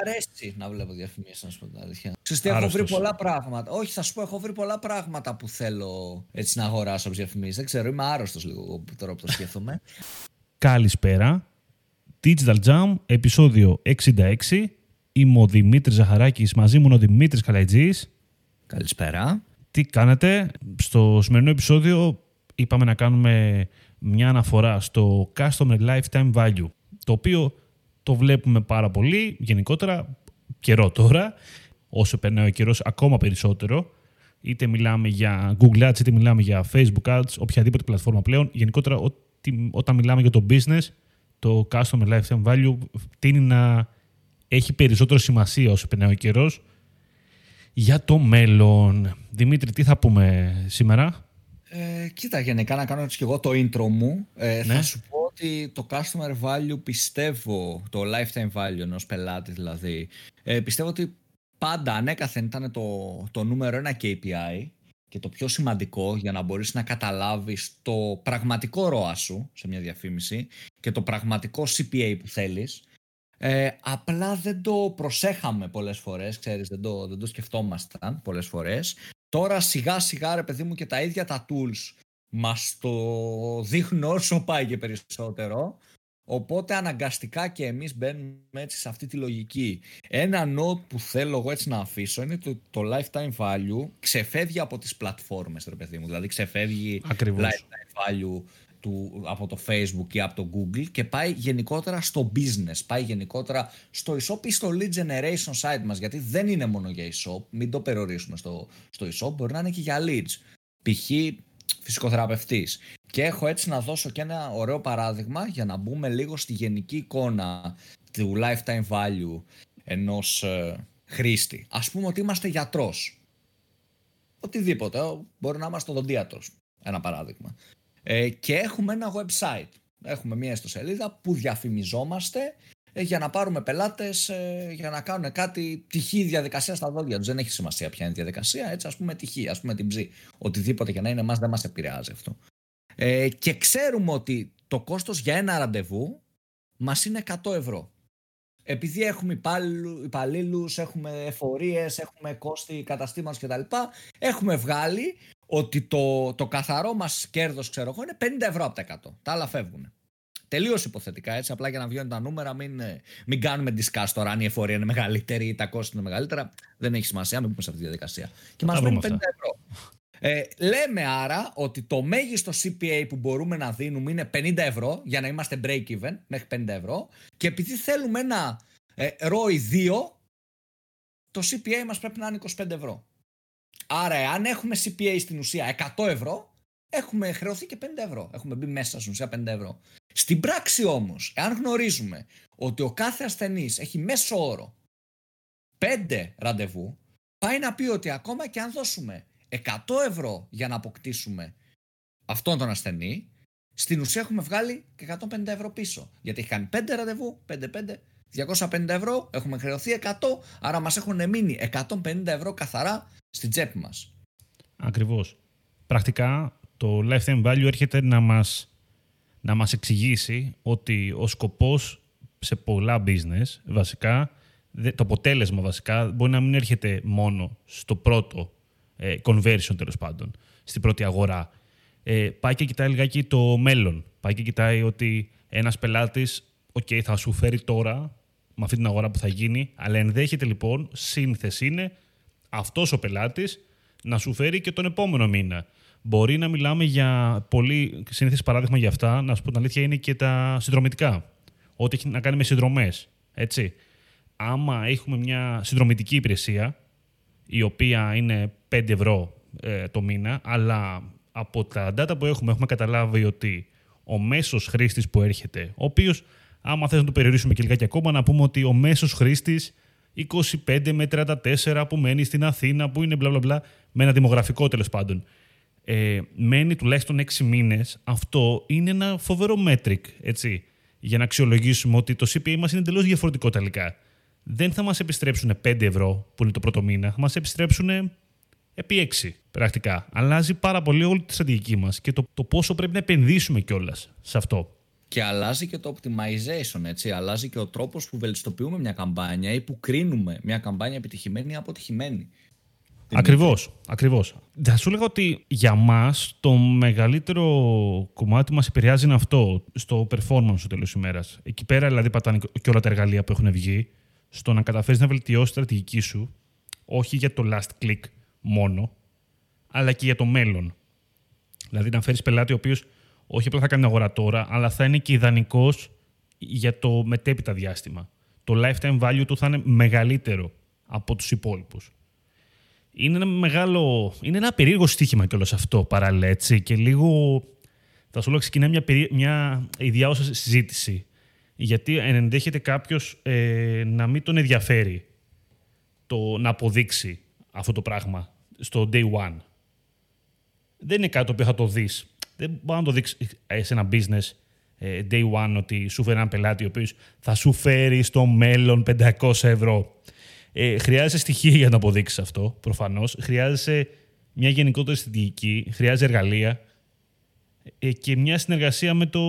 αρέσει να βλέπω διαφημίσεις, να σου πω την αλήθεια. Ξέρετε, έχω βρει πολλά πράγματα. Όχι, θα σου πω, έχω βρει πολλά πράγματα που θέλω έτσι να αγοράσω από διαφημίσεις. Δεν ξέρω, είμαι άρρωστος λίγο τώρα που το σκέφτομαι. Καλησπέρα. Digital Jam, επεισόδιο 66. Είμαι ο Δημήτρης Ζαχαράκης, μαζί μου ο Δημήτρης Καλαϊτζής. Καλησπέρα. Τι κάνετε, στο σημερινό επεισόδιο είπαμε να κάνουμε μια αναφορά στο Customer Lifetime Value, το οποίο το βλέπουμε πάρα πολύ γενικότερα καιρό τώρα, όσο περνάει ο καιρός ακόμα περισσότερο, είτε μιλάμε για Google Ads, είτε μιλάμε για Facebook Ads, οποιαδήποτε πλατφόρμα πλέον, γενικότερα όταν μιλάμε για το business, το Customer Lifetime Value τίνει να έχει περισσότερο σημασία όσο περνάει ο καιρός για το μέλλον. Δημήτρη, τι θα πούμε σήμερα; Ε, κοίτα, γενικά να κάνω έτσι και εγώ το intro μου. Ε, ναι. Θα σου πω ότι το customer value πιστεύω, το lifetime value ενός πελάτη δηλαδή, ε, πιστεύω ότι πάντα ανέκαθεν ήταν το, το νούμερο ένα KPI και το πιο σημαντικό για να μπορείς να καταλάβεις το πραγματικό ROAS σου σε μια διαφήμιση και το πραγματικό CPA που θέλεις. Ε, απλά δεν το προσέχαμε πολλές φορές, ξέρεις, δεν το, δεν το σκεφτόμασταν πολλές φορές. Τώρα σιγά σιγά ρε παιδί μου και τα ίδια τα tools μας το δείχνουν όσο πάει και περισσότερο. Οπότε αναγκαστικά και εμείς μπαίνουμε έτσι σε αυτή τη λογική. Ένα note που θέλω εγώ έτσι να αφήσω είναι το, το lifetime value ξεφεύγει από τις πλατφόρμες ρε παιδί μου. Δηλαδή ξεφεύγει Ακριβώς. lifetime value του, από το Facebook ή από το Google και πάει γενικότερα στο business, πάει γενικότερα στο e-shop ή στο lead generation site μας γιατί δεν είναι μόνο για e-shop, μην το περιορίσουμε στο, στο e-shop, μπορεί να είναι και για leads. Π.χ. φυσικοθεραπευτής. Και έχω έτσι να δώσω και ένα ωραίο παράδειγμα για να μπούμε λίγο στη γενική εικόνα του lifetime value ενός ε, χρήστη. Ας πούμε ότι είμαστε γιατρός. Οτιδήποτε, μπορεί να είμαστε οδοντίατρος. Ένα παράδειγμα. Ε, και έχουμε ένα website. Έχουμε μια ιστοσελίδα που διαφημιζόμαστε ε, για να πάρουμε πελάτες ε, για να κάνουν κάτι τυχή διαδικασία στα δόντια τους. Δεν έχει σημασία ποια είναι η διαδικασία, έτσι ας πούμε τυχή, ας πούμε την ψή. Οτιδήποτε και να είναι, εμάς δεν μας επηρεάζει αυτό. Ε, και ξέρουμε ότι το κόστος για ένα ραντεβού μας είναι 100 ευρώ. Επειδή έχουμε υπαλλήλους, έχουμε εφορίες, έχουμε κόστη καταστήματος κτλ. Έχουμε βγάλει ότι το, το καθαρό μας κέρδος, ξέρω εγώ, είναι 50 ευρώ από τα 100. Τα άλλα φεύγουν. Τελείως υποθετικά έτσι, απλά για να βγαίνουν τα νούμερα, μην, ε, μην κάνουμε discuss τώρα αν η εφορία είναι μεγαλύτερη ή τα κόστη είναι μεγαλύτερα. Δεν έχει σημασία, μην πούμε σε αυτή τη διαδικασία. Και μας βγαίνουν 50 ευρώ. Ε, λέμε άρα ότι το μέγιστο CPA που μπορούμε να δίνουμε είναι 50 ευρώ για να είμαστε break-even μέχρι 50 ευρώ και επειδή θέλουμε ένα ε, ROI 2 το CPA μας πρέπει να είναι 25 ευρώ. Άρα, αν έχουμε CPA στην ουσία 100 ευρώ, έχουμε χρεωθεί και 50 ευρώ. Έχουμε μπει μέσα στην ουσία 50 ευρώ. Στην πράξη όμως, εάν γνωρίζουμε ότι ο κάθε ασθενής έχει μέσο όρο 5 ραντεβού, πάει να πει ότι ακόμα και αν δώσουμε 100 ευρώ για να αποκτήσουμε αυτόν τον ασθενή, στην ουσία έχουμε βγάλει και 150 ευρώ πίσω. Γιατί έχει κάνει 5 ραντεβού, 5-5, 250 ευρώ, έχουμε χρεωθεί 100, άρα μας έχουν μείνει 150 ευρώ καθαρά στην τσέπη μας. Ακριβώς. Πρακτικά το lifetime value έρχεται να μας, να μας εξηγήσει ότι ο σκοπός σε πολλά business βασικά, το αποτέλεσμα βασικά μπορεί να μην έρχεται μόνο στο πρώτο ε, conversion τέλος πάντων, στην πρώτη αγορά. Ε, πάει και κοιτάει λιγάκι το μέλλον. Πάει και κοιτάει ότι ένας πελάτης, OK, θα σου φέρει τώρα με αυτή την αγορά που θα γίνει, αλλά ενδέχεται λοιπόν, σύνθεση είναι αυτός ο πελάτης να σου φέρει και τον επόμενο μήνα. Μπορεί να μιλάμε για πολύ σύνθεση παράδειγμα για αυτά, να σου πω την αλήθεια, είναι και τα συνδρομητικά. Ό,τι έχει να κάνει με συνδρομές. Έτσι. Άμα έχουμε μια συνδρομητική υπηρεσία, η οποία είναι 5 ευρώ ε, το μήνα, αλλά από τα data που έχουμε, έχουμε καταλάβει ότι ο μέσος χρήστης που έρχεται, ο οποίος, άμα θες να το περιορίσουμε και λιγάκι ακόμα, να πούμε ότι ο μέσος χρήστης 25 με 34 που μένει στην Αθήνα, που είναι μπλα μπλα μπλα, με ένα δημογραφικό τέλος πάντων. Ε, μένει τουλάχιστον 6 μήνες, αυτό είναι ένα φοβερό metric, έτσι, για να αξιολογήσουμε ότι το CPA μας είναι εντελώς διαφορετικό τελικά δεν θα μας επιστρέψουν 5 ευρώ που είναι το πρώτο μήνα, θα μας επιστρέψουν επί 6 πρακτικά. Αλλάζει πάρα πολύ όλη τη στρατηγική μας και το, το πόσο πρέπει να επενδύσουμε κιόλας σε αυτό. και αλλάζει και το optimization, έτσι. Αλλάζει και ο τρόπος που βελτιστοποιούμε μια καμπάνια ή που κρίνουμε μια καμπάνια επιτυχημένη ή αποτυχημένη. Ακριβώς. Ακριβώς. Θα σου λέγα ότι για μας το μεγαλύτερο κομμάτι μας επηρεάζει είναι αυτό, στο performance στο τέλος ημέρας. Εκεί πέρα δηλαδή πατάνε και όλα τα εργαλεία που έχουν βγει, στο να καταφέρεις να βελτιώσεις τη στρατηγική σου, όχι για το last click μόνο, αλλά και για το μέλλον. Δηλαδή να φέρεις πελάτη ο οποίος όχι απλά θα κάνει αγορά τώρα, αλλά θα είναι και ιδανικός για το μετέπειτα διάστημα. Το lifetime value του θα είναι μεγαλύτερο από τους υπόλοιπους είναι ένα μεγάλο. Είναι ένα περίεργο στοίχημα κιόλας αυτό παράλληλα έτσι. Και λίγο. Θα σου λέω, ξεκινάει μια, περί... μια ιδιάωσα συζήτηση. Γιατί ενδέχεται κάποιος ε, να μην τον ενδιαφέρει το να αποδείξει αυτό το πράγμα στο day one. Δεν είναι κάτι το οποίο θα το δεις. Δεν μπορεί να το δείξεις σε ένα business ε, day one ότι σου φέρει έναν πελάτη ο οποίος θα σου φέρει στο μέλλον 500 ευρώ. Ε, χρειάζεσαι στοιχεία για να αποδείξεις αυτό, προφανώς. Χρειάζεσαι μια γενικότερη στρατηγική, χρειάζεσαι εργαλεία ε, και μια συνεργασία με το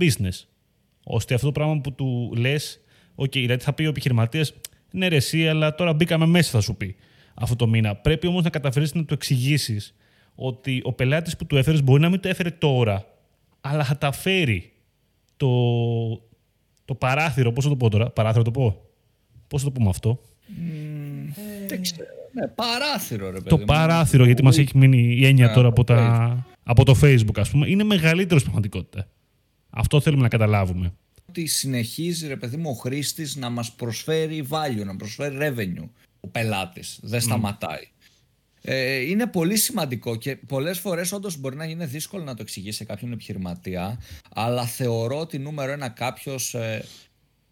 business. Ώστε αυτό το πράγμα που του λες, OK, δηλαδή θα πει ο επιχειρηματίας, ναι, ρε, εσύ, αλλά τώρα μπήκαμε μέσα, θα σου πει αυτό το μήνα. Πρέπει όμως να καταφέρεις να του εξηγήσεις ότι ο πελάτης που του έφερες μπορεί να μην το έφερε τώρα, αλλά θα τα φέρει το, το παράθυρο. Πώς θα το πω τώρα, παράθυρο το πω. Πώς θα το πούμε αυτό. Δεν ξέρω. Ναι, παράθυρο, ρε παιδί. Το παράθυρο, γιατί μας έχει μείνει η έννοια ναι, τώρα από, τα, από το Facebook, ας πούμε, είναι μεγαλύτερος στην πραγματικότητα. Αυτό θέλουμε να καταλάβουμε. Ότι συνεχίζει, ρε παιδί μου, ο χρήστης να μας προσφέρει value, να προσφέρει revenue. Ο πελάτης. Δεν σταματάει. Ε, είναι πολύ σημαντικό και πολλές φορές όντως μπορεί να είναι δύσκολο να το εξηγήσει σε κάποιον επιχειρηματία αλλά θεωρώ ότι νούμερο ένα κάποιος ε,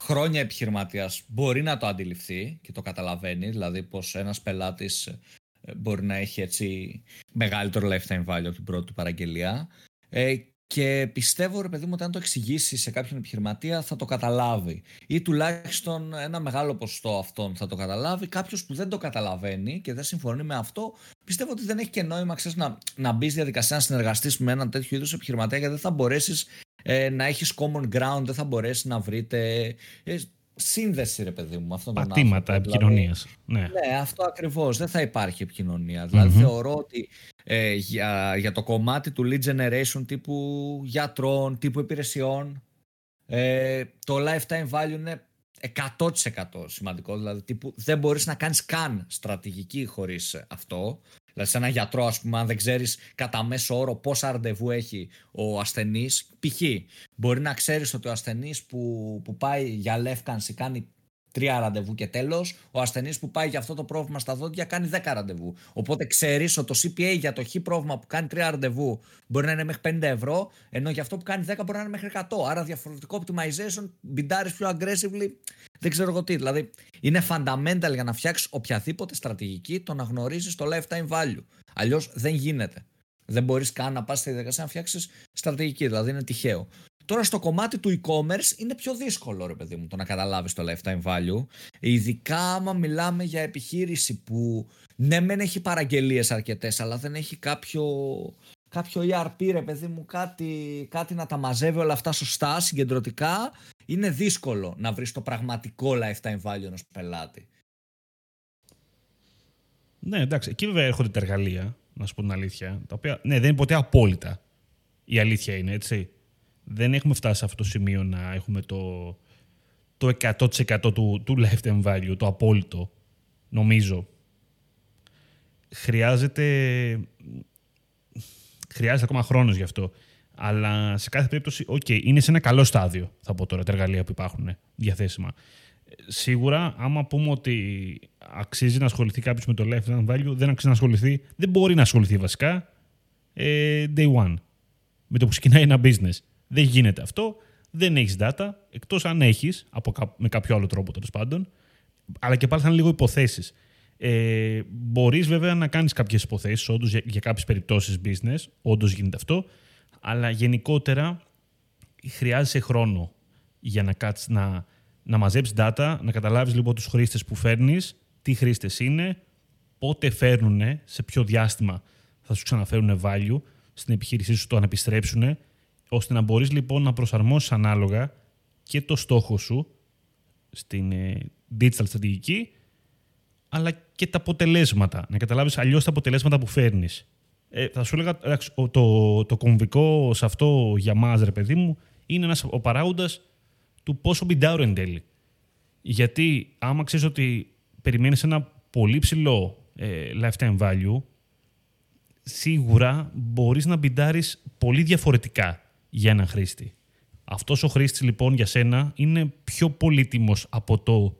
χρόνια επιχειρηματίας μπορεί να το αντιληφθεί και το καταλαβαίνει, δηλαδή πως ένας πελάτης ε, μπορεί να έχει έτσι μεγαλύτερο lifetime value από την πρώτη του παραγγελία. Ε, και πιστεύω ρε παιδί μου ότι αν το εξηγήσει σε κάποιον επιχειρηματία θα το καταλάβει. Ή τουλάχιστον ένα μεγάλο ποσοστό αυτόν θα το καταλάβει. Κάποιος που δεν το καταλαβαίνει και δεν συμφωνεί με αυτό πιστεύω ότι δεν έχει και νόημα ξέρεις, να, να μπεις διαδικασία να συνεργαστείς με έναν τέτοιο είδους επιχειρηματία γιατί δεν θα μπορέσεις ε, να έχεις common ground, δεν θα μπορέσεις να βρείτε ε, σύνδεση, ρε παιδί μου, με αυτόν τον Πατήματα επικοινωνίας. Δηλαδή, ναι. ναι, αυτό ακριβώς. Δεν θα υπάρχει επικοινωνία. Δηλαδή, θεωρώ ότι ε, για, για το κομμάτι του lead generation τύπου γιατρών, τύπου υπηρεσιών, ε, το lifetime value είναι 100% σημαντικό. Δηλαδή, τύπου, δεν μπορείς να κάνεις καν στρατηγική χωρίς αυτό. Δηλαδή, σε ένα γιατρό, ας πούμε, αν δεν ξέρεις κατά μέσο όρο πόσα ραντεβού έχει ο ασθενής, π.χ. μπορεί να ξέρεις ότι ο ασθενής που, που πάει για λεύκανση κάνει τρία ραντεβού και τέλος. Ο ασθενής που πάει για αυτό το πρόβλημα στα δόντια κάνει 10 ραντεβού. Οπότε ξέρεις ότι το CPA για το χ πρόβλημα που κάνει τρία ραντεβού μπορεί να είναι μέχρι 50 ευρώ, ενώ για αυτό που κάνει 10 μπορεί να είναι μέχρι 100. Άρα διαφορετικό optimization, μπιντάρεις πιο aggressively, δεν ξέρω εγώ τι. Δηλαδή είναι fundamental για να φτιάξεις οποιαδήποτε στρατηγική το να γνωρίζεις το lifetime value. Αλλιώς δεν γίνεται. Δεν μπορείς καν να πας στη διαδικασία να φτιάξεις στρατηγική, δηλαδή είναι τυχαίο. Τώρα στο κομμάτι του e-commerce είναι πιο δύσκολο ρε παιδί μου το να καταλάβεις το lifetime value. Ειδικά άμα μιλάμε για επιχείρηση που ναι μεν έχει παραγγελίες αρκετές αλλά δεν έχει κάποιο, κάποιο ERP ρε παιδί μου κάτι, κάτι να τα μαζεύει όλα αυτά σωστά, συγκεντρωτικά είναι δύσκολο να βρεις το πραγματικό lifetime value ενός πελάτη. Ναι, εντάξει. Εκεί βέβαια έρχονται τα εργαλεία, να σου πω την αλήθεια. Τα οποία, ναι, δεν είναι ποτέ απόλυτα. Η αλήθεια είναι, έτσι δεν έχουμε φτάσει σε αυτό το σημείο να έχουμε το, το 100% του, του lifetime value, το απόλυτο, νομίζω. Χρειάζεται, χρειάζεται ακόμα χρόνος γι' αυτό. Αλλά σε κάθε περίπτωση, OK, είναι σε ένα καλό στάδιο, θα πω τώρα, τα εργαλεία που υπάρχουν διαθέσιμα. Σίγουρα, άμα πούμε ότι αξίζει να ασχοληθεί κάποιος με το lifetime value, δεν αξίζει να ασχοληθεί, δεν μπορεί να ασχοληθεί βασικά ε, day one. Με το που ξεκινάει ένα business. Δεν γίνεται αυτό. Δεν έχεις data, εκτός αν έχεις, με κάποιο άλλο τρόπο τέλος πάντων. Αλλά και πάλι θα είναι λίγο υποθέσεις. Ε, Μπορείς βέβαια να κάνεις κάποιες υποθέσεις, όντως για, για κάποιες περιπτώσεις business, όντως γίνεται αυτό. Αλλά γενικότερα χρειάζεσαι χρόνο για να, κάτσεις, να, να μαζέψεις data, να καταλάβεις λοιπόν τους χρήστες που φέρνεις, τι χρήστες είναι, πότε φέρνουν, σε ποιο διάστημα θα σου ξαναφέρουν value στην επιχείρησή σου το να επιστρέψουν ώστε να μπορείς λοιπόν να προσαρμόσεις ανάλογα και το στόχο σου στην ε, digital στρατηγική αλλά και τα αποτελέσματα. Να καταλάβεις αλλιώς τα αποτελέσματα που φέρνεις. Ε, θα σου έλεγα, το, το κομβικό σε αυτό για μας, ρε παιδί μου, είναι ένας ο παράγοντας του πόσο μπιντάρω εν τέλει. Γιατί άμα ξέρεις ότι περιμένεις ένα πολύ ψηλό ε, lifetime value, σίγουρα μπορείς να μπιντάρεις πολύ διαφορετικά για έναν χρήστη. Αυτός ο χρήστης λοιπόν για σένα είναι πιο πολύτιμος από το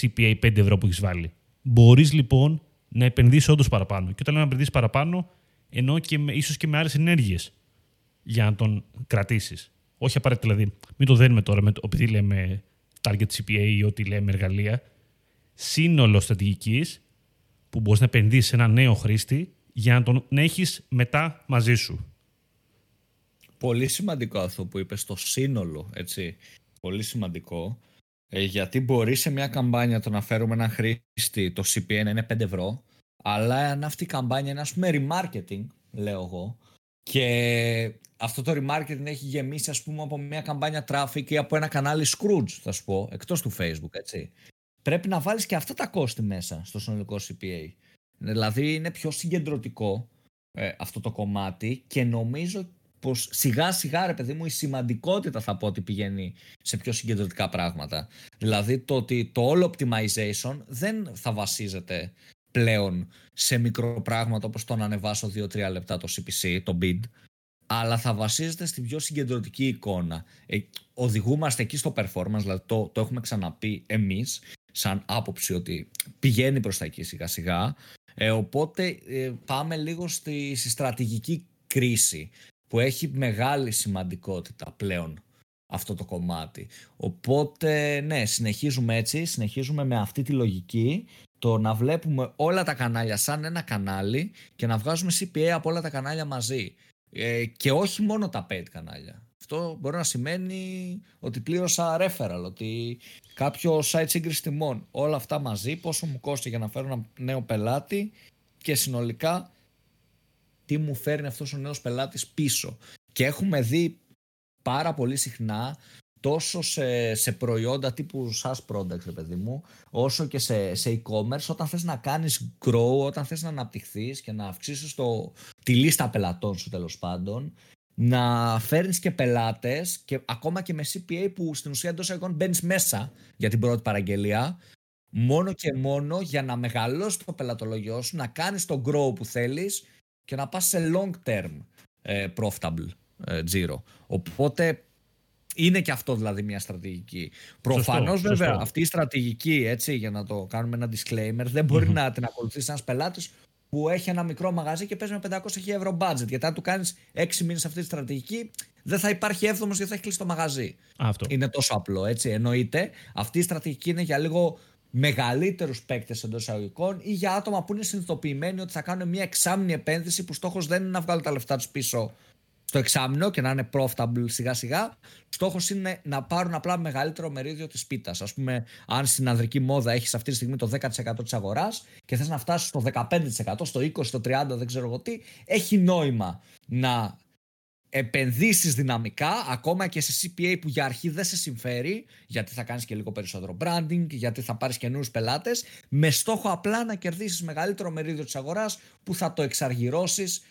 CPA 5 ευρώ που έχεις βάλει. Μπορείς λοιπόν να επενδύσεις όντως παραπάνω. Και όταν λέω να επενδύσεις παραπάνω, ενώ και με, ίσως και με άλλες ενέργειες για να τον κρατήσεις. Όχι απαραίτητα δηλαδή, μην το δένουμε τώρα με το, επειδή λέμε target CPA ή ό,τι λέμε εργαλεία. Σύνολο στρατηγικής που μπορείς να επενδύσεις σε ένα νέο χρήστη για να τον έχεις μετά μαζί σου. Πολύ σημαντικό αυτό που είπες το σύνολο, έτσι. Πολύ σημαντικό. Ε, γιατί μπορεί σε μια καμπάνια το να φέρουμε ένα χρήστη, το CPN είναι 5 ευρώ, αλλά αν αυτή η καμπάνια είναι ας πούμε remarketing, λέω εγώ, και αυτό το remarketing έχει γεμίσει ας πούμε από μια καμπάνια traffic ή από ένα κανάλι Scrooge, θα σου πω, εκτός του Facebook, έτσι. Πρέπει να βάλεις και αυτά τα κόστη μέσα στο συνολικό CPA. Δηλαδή είναι πιο συγκεντρωτικό ε, αυτό το κομμάτι και νομίζω πως σιγά σιγά ρε παιδί μου η σημαντικότητα θα πω ότι πηγαίνει σε πιο συγκεντρωτικά πράγματα. Δηλαδή το ότι το όλο optimization δεν θα βασίζεται πλέον σε μικρό πράγματα όπως το να ανεβάσω 2-3 λεπτά το CPC, το bid, αλλά θα βασίζεται στην πιο συγκεντρωτική εικόνα. Ε, οδηγούμαστε εκεί στο performance, δηλαδή το, το έχουμε ξαναπεί εμείς, σαν άποψη ότι πηγαίνει προς τα εκεί σιγά σιγά, ε, οπότε ε, πάμε λίγο στη, στη στρατηγική κρίση που έχει μεγάλη σημαντικότητα πλέον αυτό το κομμάτι. Οπότε ναι, συνεχίζουμε έτσι, συνεχίζουμε με αυτή τη λογική το να βλέπουμε όλα τα κανάλια σαν ένα κανάλι και να βγάζουμε CPA από όλα τα κανάλια μαζί. Ε, και όχι μόνο τα paid κανάλια. Αυτό μπορεί να σημαίνει ότι πλήρωσα referral, ότι κάποιο site σύγκριση τιμών. Όλα αυτά μαζί, πόσο μου κόστει για να φέρω ένα νέο πελάτη και συνολικά τι μου φέρνει αυτός ο νέος πελάτης πίσω. Και έχουμε δει πάρα πολύ συχνά τόσο σε, σε προϊόντα τύπου SaaS products, ρε παιδί μου, όσο και σε, σε e-commerce, όταν θες να κάνεις grow, όταν θες να αναπτυχθείς και να αυξήσεις το, τη λίστα πελατών σου τέλος πάντων, να φέρνεις και πελάτες και ακόμα και με CPA που στην ουσία εντός εγών μπαίνεις μέσα για την πρώτη παραγγελία, μόνο και μόνο για να μεγαλώσει το πελατολογιό σου, να κάνεις το grow που θέλεις και να πας σε long term ε, profitable ε, zero. Οπότε είναι και αυτό δηλαδή μια στρατηγική. Προφανώς βέβαια αυτή η στρατηγική, έτσι, για να το κάνουμε ένα disclaimer, δεν μπορει να την ακολουθήσει ένας πελάτης που έχει ένα μικρό μαγαζί και παίζει με 500 ευρώ budget. Γιατί αν του κάνεις 6 μήνες αυτή τη στρατηγική, δεν θα υπάρχει έβδομος γιατί θα έχει κλείσει το μαγαζί. Αυτό. Είναι τόσο απλό, έτσι. Εννοείται. Αυτή η στρατηγική είναι για λίγο μεγαλύτερους παίκτες εντός εισαγωγικών ή για άτομα που είναι συνειδητοποιημένοι ότι θα κάνουν μια εξάμεινη επένδυση που στόχος δεν είναι να βγάλουν τα λεφτά τους πίσω στο εξάμεινο και να είναι profitable σιγά σιγά. Στόχος είναι να πάρουν απλά μεγαλύτερο μερίδιο της πίτας. Α πούμε, αν στην ανδρική μόδα έχεις αυτή τη στιγμή το 10% της αγοράς και θες να φτάσεις στο 15%, στο 20%, στο 30%, δεν ξέρω εγώ τι, έχει νόημα να επενδύσεις δυναμικά ακόμα και σε CPA που για αρχή δεν σε συμφέρει γιατί θα κάνεις και λίγο περισσότερο branding γιατί θα πάρεις καινούριους πελάτες με στόχο απλά να κερδίσεις μεγαλύτερο μερίδιο της αγοράς που θα το εξαργυρώσεις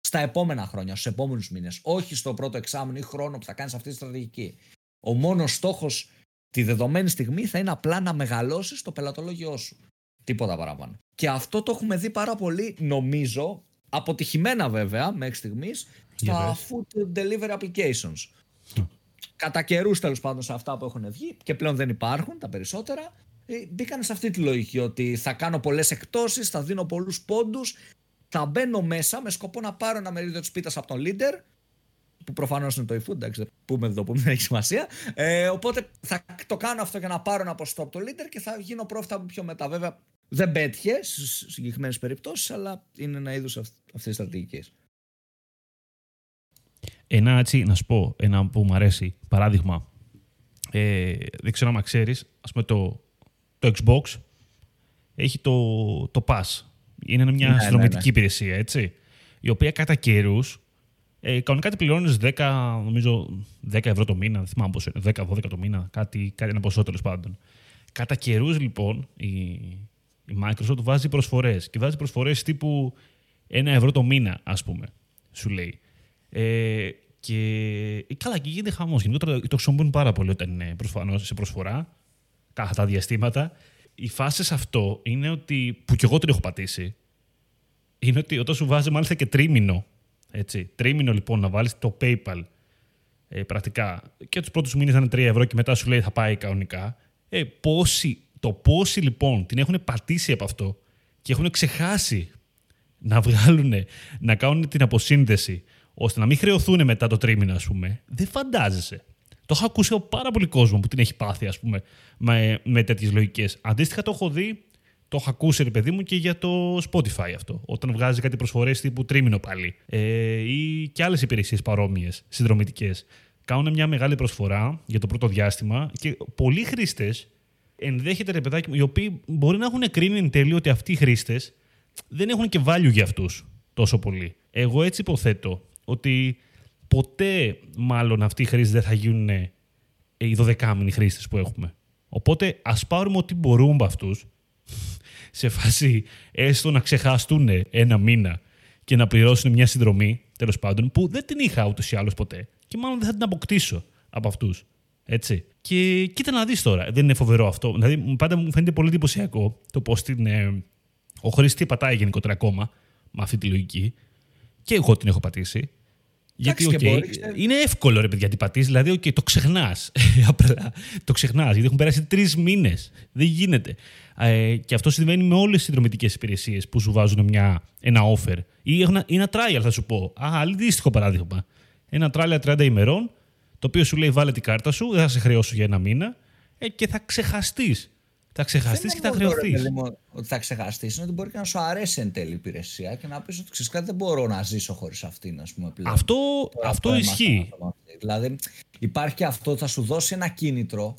στα επόμενα χρόνια, στους επόμενους μήνες όχι στο πρώτο εξάμεινο ή χρόνο που θα κάνεις αυτή τη στρατηγική. Ο μόνος στόχος τη δεδομένη στιγμή θα είναι απλά να μεγαλώσεις το πελατολόγιο σου. Τίποτα παραπάνω. Και αυτό το έχουμε δει πάρα πολύ νομίζω αποτυχημένα βέβαια μέχρι στιγμής στα food delivery applications. Κατά καιρούς τέλος πάντων σε αυτά που έχουν βγει και πλέον δεν υπάρχουν τα περισσότερα, ε, μπήκαν σε αυτή τη λογική ότι θα κάνω πολλές εκτόσει, θα δίνω πολλούς πόντους, θα μπαίνω μέσα με σκοπό να πάρω ένα μερίδιο της πίτας από τον leader, που προφανώς είναι το eFood, εντάξει, δεν πούμε εδώ, πούμε, δεν έχει σημασία. Ε, οπότε θα το κάνω αυτό για να πάρω ένα ποσοστό από το leader και θα γίνω profitable πιο μετά. Βέβαια, δεν πέτυχε σε συγκεκριμένες περιπτώσεις, αλλά είναι ένα είδος αυτής της στρατηγικής. Ένα έτσι, να σου πω, ένα που μου αρέσει, παράδειγμα, ε, δεν ξέρω αν ξέρεις, ας πούμε το, το Xbox έχει το, το Pass. Είναι μια ναι, ναι, ναι. υπηρεσία, έτσι, η οποία κατά καιρούς Ε, κανονικά τι πληρώνεις 10, νομίζω 10 ευρώ το μήνα, δεν θυμάμαι πόσο είναι, 10-12 το μήνα, κάτι, κάτι ένα ποσό τέλος πάντων. Κατά καιρούς λοιπόν η, η Microsoft βάζει προσφορές και βάζει προσφορές τύπου 1 ευρώ το μήνα, ας πούμε, σου λέει. Ε, και ε, καλά, και γίνεται χαμός. Γενικότερα το χρησιμοποιούν πάρα πολύ όταν είναι σε προσφορά, κάθε τα διαστήματα. Η φάση σε αυτό είναι ότι, που κι εγώ την έχω πατήσει, είναι ότι όταν σου βάζει μάλιστα και τρίμηνο, έτσι, τρίμηνο λοιπόν να βάλεις το PayPal ε, πρακτικά και τους πρώτους μήνες είναι 3 ευρώ και μετά σου λέει θα πάει κανονικά, ε, πόσοι, το πόσοι λοιπόν την έχουν πατήσει από αυτό και έχουν ξεχάσει να βγάλουν, να κάνουν την αποσύνδεση ώστε να μην χρεωθούν μετά το τρίμηνο, ας πούμε, δεν φαντάζεσαι. Το έχω ακούσει από πάρα πολύ κόσμο που την έχει πάθει, ας πούμε, με, με τέτοιες λογικές. Αντίστοιχα, το έχω δει, το έχω ακούσει, ρε παιδί μου, και για το Spotify αυτό. Όταν βγάζει κάτι προσφορές τύπου τρίμηνο πάλι. Ε, ή και άλλες υπηρεσίες παρόμοιες, συνδρομητικές. Κάνουν μια μεγάλη προσφορά για το πρώτο διάστημα και πολλοί χρήστες ενδέχεται, ρε παιδάκι, οι οποίοι μπορεί να έχουν κρίνει εν τέλει ότι αυτοί οι χρήστες δεν έχουν και value για αυτούς τόσο πολύ. Εγώ έτσι υποθέτω ότι ποτέ μάλλον αυτοί οι χρήστες δεν θα γίνουν ε, οι 12 χρήστες που έχουμε. Οπότε ας πάρουμε ό,τι μπορούμε από αυτούς σε φάση έστω να ξεχαστούν ένα μήνα και να πληρώσουν μια συνδρομή, τέλος πάντων, που δεν την είχα ούτως ή άλλως ποτέ. Και μάλλον δεν θα την αποκτήσω από αυτούς. Έτσι. Και κοίτα να δεις τώρα, δεν είναι φοβερό αυτό. Δηλαδή, πάντα μου φαίνεται πολύ εντυπωσιακό το πώς την. Ε, ο χρήστης πατάει γενικότερα ακόμα με αυτή τη λογική. Και εγώ την έχω πατήσει. Γιατί okay, είναι εύκολο ρε παιδιά, την πατήσει. Δηλαδή, okay, το ξεχνάς. Απλά το ξεχνάς. Γιατί έχουν περάσει τρεις μήνες. Δεν γίνεται. Ε, και αυτό συμβαίνει με όλες τις συνδρομητικές υπηρεσίες που σου βάζουν μια, ένα offer. Ή ένα, ένα trial, θα σου πω. Α, αντίστοιχο παράδειγμα. Ένα trial 30 ημερών, το οποίο σου λέει βάλε την κάρτα σου, δεν θα σε χρεώσω για ένα μήνα ε, και θα ξεχαστείς θα ξεχαστείς και θα χρεωθείς. Ότι θα ξεχαστείς είναι ότι μπορεί και να σου αρέσει εν τέλει η υπηρεσία και να πεις ότι ξέρεις κάτι δεν μπορώ να ζήσω χωρίς αυτήν, ας πούμε. Πλέον. Αυτό, αυτό ισχύει. Δηλαδή υπάρχει και αυτό, θα σου δώσει ένα κίνητρο.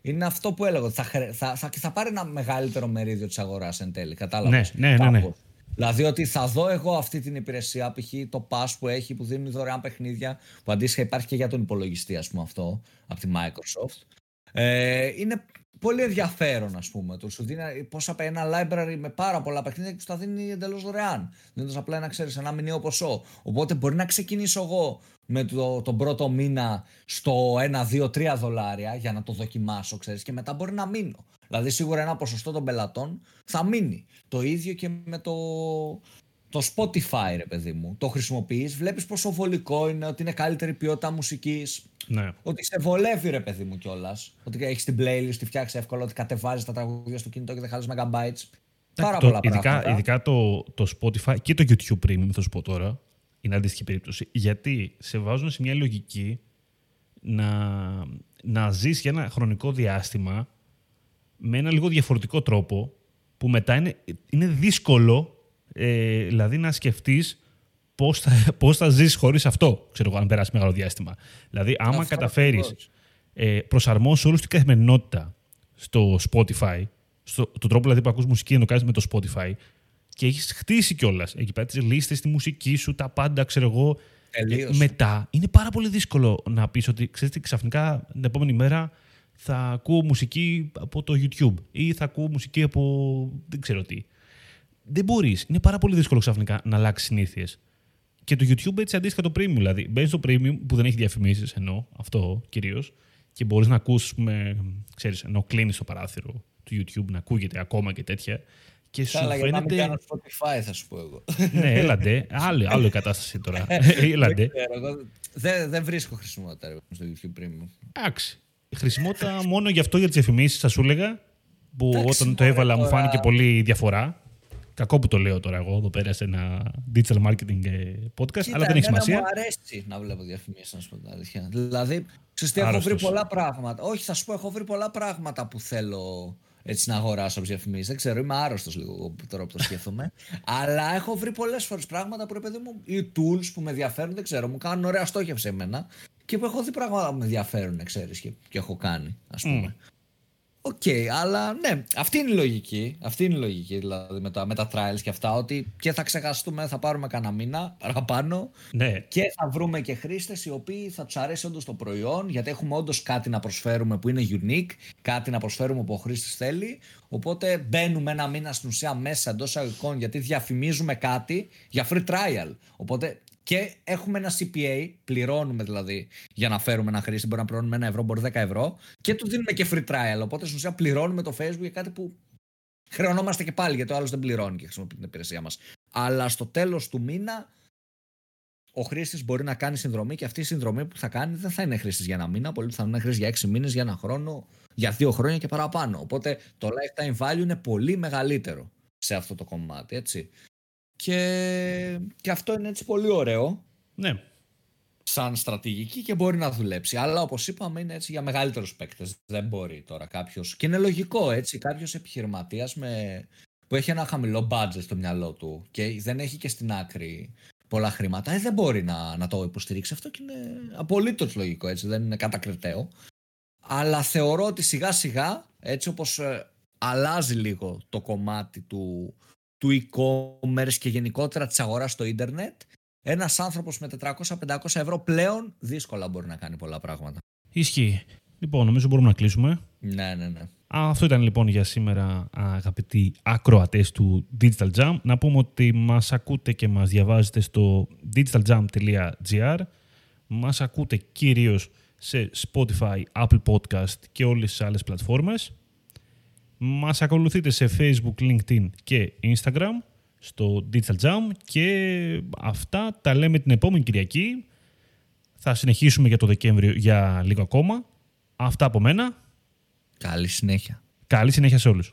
Είναι αυτό που έλεγα, θα, θα, θα, θα πάρει ένα μεγαλύτερο μερίδιο της αγοράς εν τέλει. Κατάλαβες; Ναι, ναι, ναι, ναι. Δηλαδή ότι θα δω εγώ αυτή την υπηρεσία, π.χ. το Pass που έχει, που δίνει δωρεάν παιχνίδια, που αντίστοιχα υπάρχει και για τον υπολογιστή, ας πούμε αυτό, από τη Microsoft. Ε, είναι πολύ ενδιαφέρον, ας πούμε. Το σου δίνει πόσα ένα library με πάρα πολλά παιχνίδια και σου τα δίνει εντελώς δωρεάν. Δίνοντα απλά ένα, ξέρεις, ένα μηνιαίο ποσό. Οπότε μπορεί να ξεκινήσω εγώ με το, τον πρώτο μήνα στο 1, 2, 3 δολάρια για να το δοκιμάσω, ξέρεις, και μετά μπορεί να μείνω. Δηλαδή, σίγουρα ένα ποσοστό των πελατών θα μείνει. Το ίδιο και με το, το Spotify, ρε παιδί μου. Το χρησιμοποιείς, βλέπεις πόσο βολικό είναι, ότι είναι καλύτερη ποιότητα μουσικής. Ναι. Ότι σε βολεύει, ρε παιδί μου κιόλας. Ότι έχεις την playlist, τη φτιάξεις εύκολα, ότι κατεβάζεις τα τραγούδια στο κινητό και δεν χάζει megabytes. Πάρα πολλά ειδικά, πράγματα. Ειδικά το, το Spotify και το YouTube Premium, θα σου πω τώρα, είναι αντίστοιχη περίπτωση. Γιατί σε βάζουν σε μια λογική να, να ζεις για ένα χρονικό διάστημα με ένα λίγο διαφορετικό τρόπο που μετά είναι, είναι δύσκολο ε, δηλαδή να σκεφτείς πώς θα, πώς θα ζήσει χωρίς αυτό, ξέρω εγώ, αν περάσει μεγάλο διάστημα. Δηλαδή, άμα καταφέρεις ε, προσαρμόσεις όλη την καθημερινότητα στο Spotify, στο, τον τρόπο δηλαδή που ακούς μουσική να το κάνεις με το Spotify και έχεις χτίσει κιόλας εκεί πέρα τις λίστες, τη μουσική σου, τα πάντα, ξέρω εγώ. Ε, μετά είναι πάρα πολύ δύσκολο να πεις ότι ξέρετε, ξαφνικά την επόμενη μέρα θα ακούω μουσική από το YouTube ή θα ακούω μουσική από δεν ξέρω τι δεν μπορείς. Είναι πάρα πολύ δύσκολο ξαφνικά να αλλάξεις συνήθειες. Και το YouTube έτσι αντίστοιχα το premium. Δηλαδή, μπαίνεις στο premium που δεν έχει διαφημίσεις, ενώ αυτό κυρίως, και μπορείς να ακούσει, ξέρεις, ενώ κλείνεις το παράθυρο του YouTube να ακούγεται ακόμα και τέτοια. Και σου Καλά, φαίνεται. Για να μην Spotify, θα σου πω εγώ. ναι, έλαντε. Άλλη, άλλη κατάσταση τώρα. έλαντε. δεν, δεν βρίσκω χρησιμότητα στο YouTube Premium. Εντάξει. Χρησιμότητα μόνο γι' αυτό για τις διαφημίσεις, θα σου έλεγα. Που όταν το έβαλα μου φάνηκε πολύ διαφορά. Κακό που το λέω τώρα εγώ εδώ πέρα σε ένα digital marketing ε, podcast, Κοίτα, αλλά δεν έχει σημασία. Μου αρέσει να βλέπω διαφημίσεις, να σου πω την αλήθεια. Δηλαδή, ξέρετε, έχω βρει πολλά πράγματα. Όχι, θα σου πω, έχω βρει πολλά πράγματα που θέλω έτσι να αγοράσω από διαφημίσεις. Δεν ξέρω, είμαι άρρωστος λίγο τώρα που το σκέφτομαι. αλλά έχω βρει πολλές φορές πράγματα που ρε παιδί μου, ή tools που με ενδιαφέρουν, δεν ξέρω, μου κάνουν ωραία στόχευση εμένα και που έχω δει πράγματα που με ενδιαφέρουν, ξέρεις και, και έχω κάνει, ας πούμε. Mm. OK, okay, αλλά ναι, αυτή είναι η λογική. Αυτή είναι η λογική δηλαδή με τα, με τα trials και αυτά. Ότι και θα ξεχαστούμε, θα πάρουμε κανένα μήνα παραπάνω. Ναι. Και θα βρούμε και χρήστες οι οποίοι θα τους αρέσει όντως το προϊόν, γιατί έχουμε όντως κάτι να προσφέρουμε που είναι unique, κάτι να προσφέρουμε που ο χρήστης θέλει. Οπότε μπαίνουμε ένα μήνα στην ουσία μέσα εντός αγωγικών γιατί διαφημίζουμε κάτι για free trial. Οπότε και έχουμε ένα CPA, πληρώνουμε δηλαδή για να φέρουμε ένα χρήστη. Μπορεί να πληρώνουμε ένα ευρώ, μπορεί 10 ευρώ. Και του δίνουμε και free trial. Οπότε στην ουσία πληρώνουμε το Facebook για κάτι που χρεωνόμαστε και πάλι γιατί ο άλλος δεν πληρώνει και χρησιμοποιεί την υπηρεσία μας. Αλλά στο τέλος του μήνα ο χρήστης μπορεί να κάνει συνδρομή και αυτή η συνδρομή που θα κάνει δεν θα είναι χρήστης για ένα μήνα. Πολλοί θα είναι χρήστης για 6 μήνες, για ένα χρόνο, για δύο χρόνια και παραπάνω. Οπότε το lifetime value είναι πολύ μεγαλύτερο σε αυτό το κομμάτι. Έτσι. Και, και αυτό είναι έτσι πολύ ωραίο. Ναι. Σαν στρατηγική και μπορεί να δουλέψει. Αλλά όπως είπαμε είναι έτσι για μεγαλύτερους παίκτες. Δεν μπορεί τώρα κάποιος. Και είναι λογικό έτσι. Κάποιος επιχειρηματίας με... που έχει ένα χαμηλό budget στο μυαλό του και δεν έχει και στην άκρη πολλά χρήματα, ε, δεν μπορεί να, να το υποστηρίξει αυτό και είναι απολύτως λογικό έτσι. Δεν είναι κατακριτέο. Αλλά θεωρώ ότι σιγά σιγά έτσι όπως ε, αλλάζει λίγο το κομμάτι του, του e-commerce και γενικότερα της αγοράς στο ίντερνετ, ένας άνθρωπος με 400-500 ευρώ πλέον δύσκολα μπορεί να κάνει πολλά πράγματα. Ισχύει. Λοιπόν, νομίζω μπορούμε να κλείσουμε. Ναι, ναι, ναι. Αυτό ήταν λοιπόν για σήμερα αγαπητοί ακροατές του Digital Jam. Να πούμε ότι μας ακούτε και μας διαβάζετε στο digitaljam.gr Μας ακούτε κυρίως σε Spotify, Apple Podcast και όλες τις άλλες πλατφόρμες. Μας ακολουθείτε σε Facebook, LinkedIn και Instagram στο Digital Jam και αυτά τα λέμε την επόμενη Κυριακή. Θα συνεχίσουμε για το Δεκέμβριο για λίγο ακόμα. Αυτά από μένα. Καλή συνέχεια. Καλή συνέχεια σε όλους.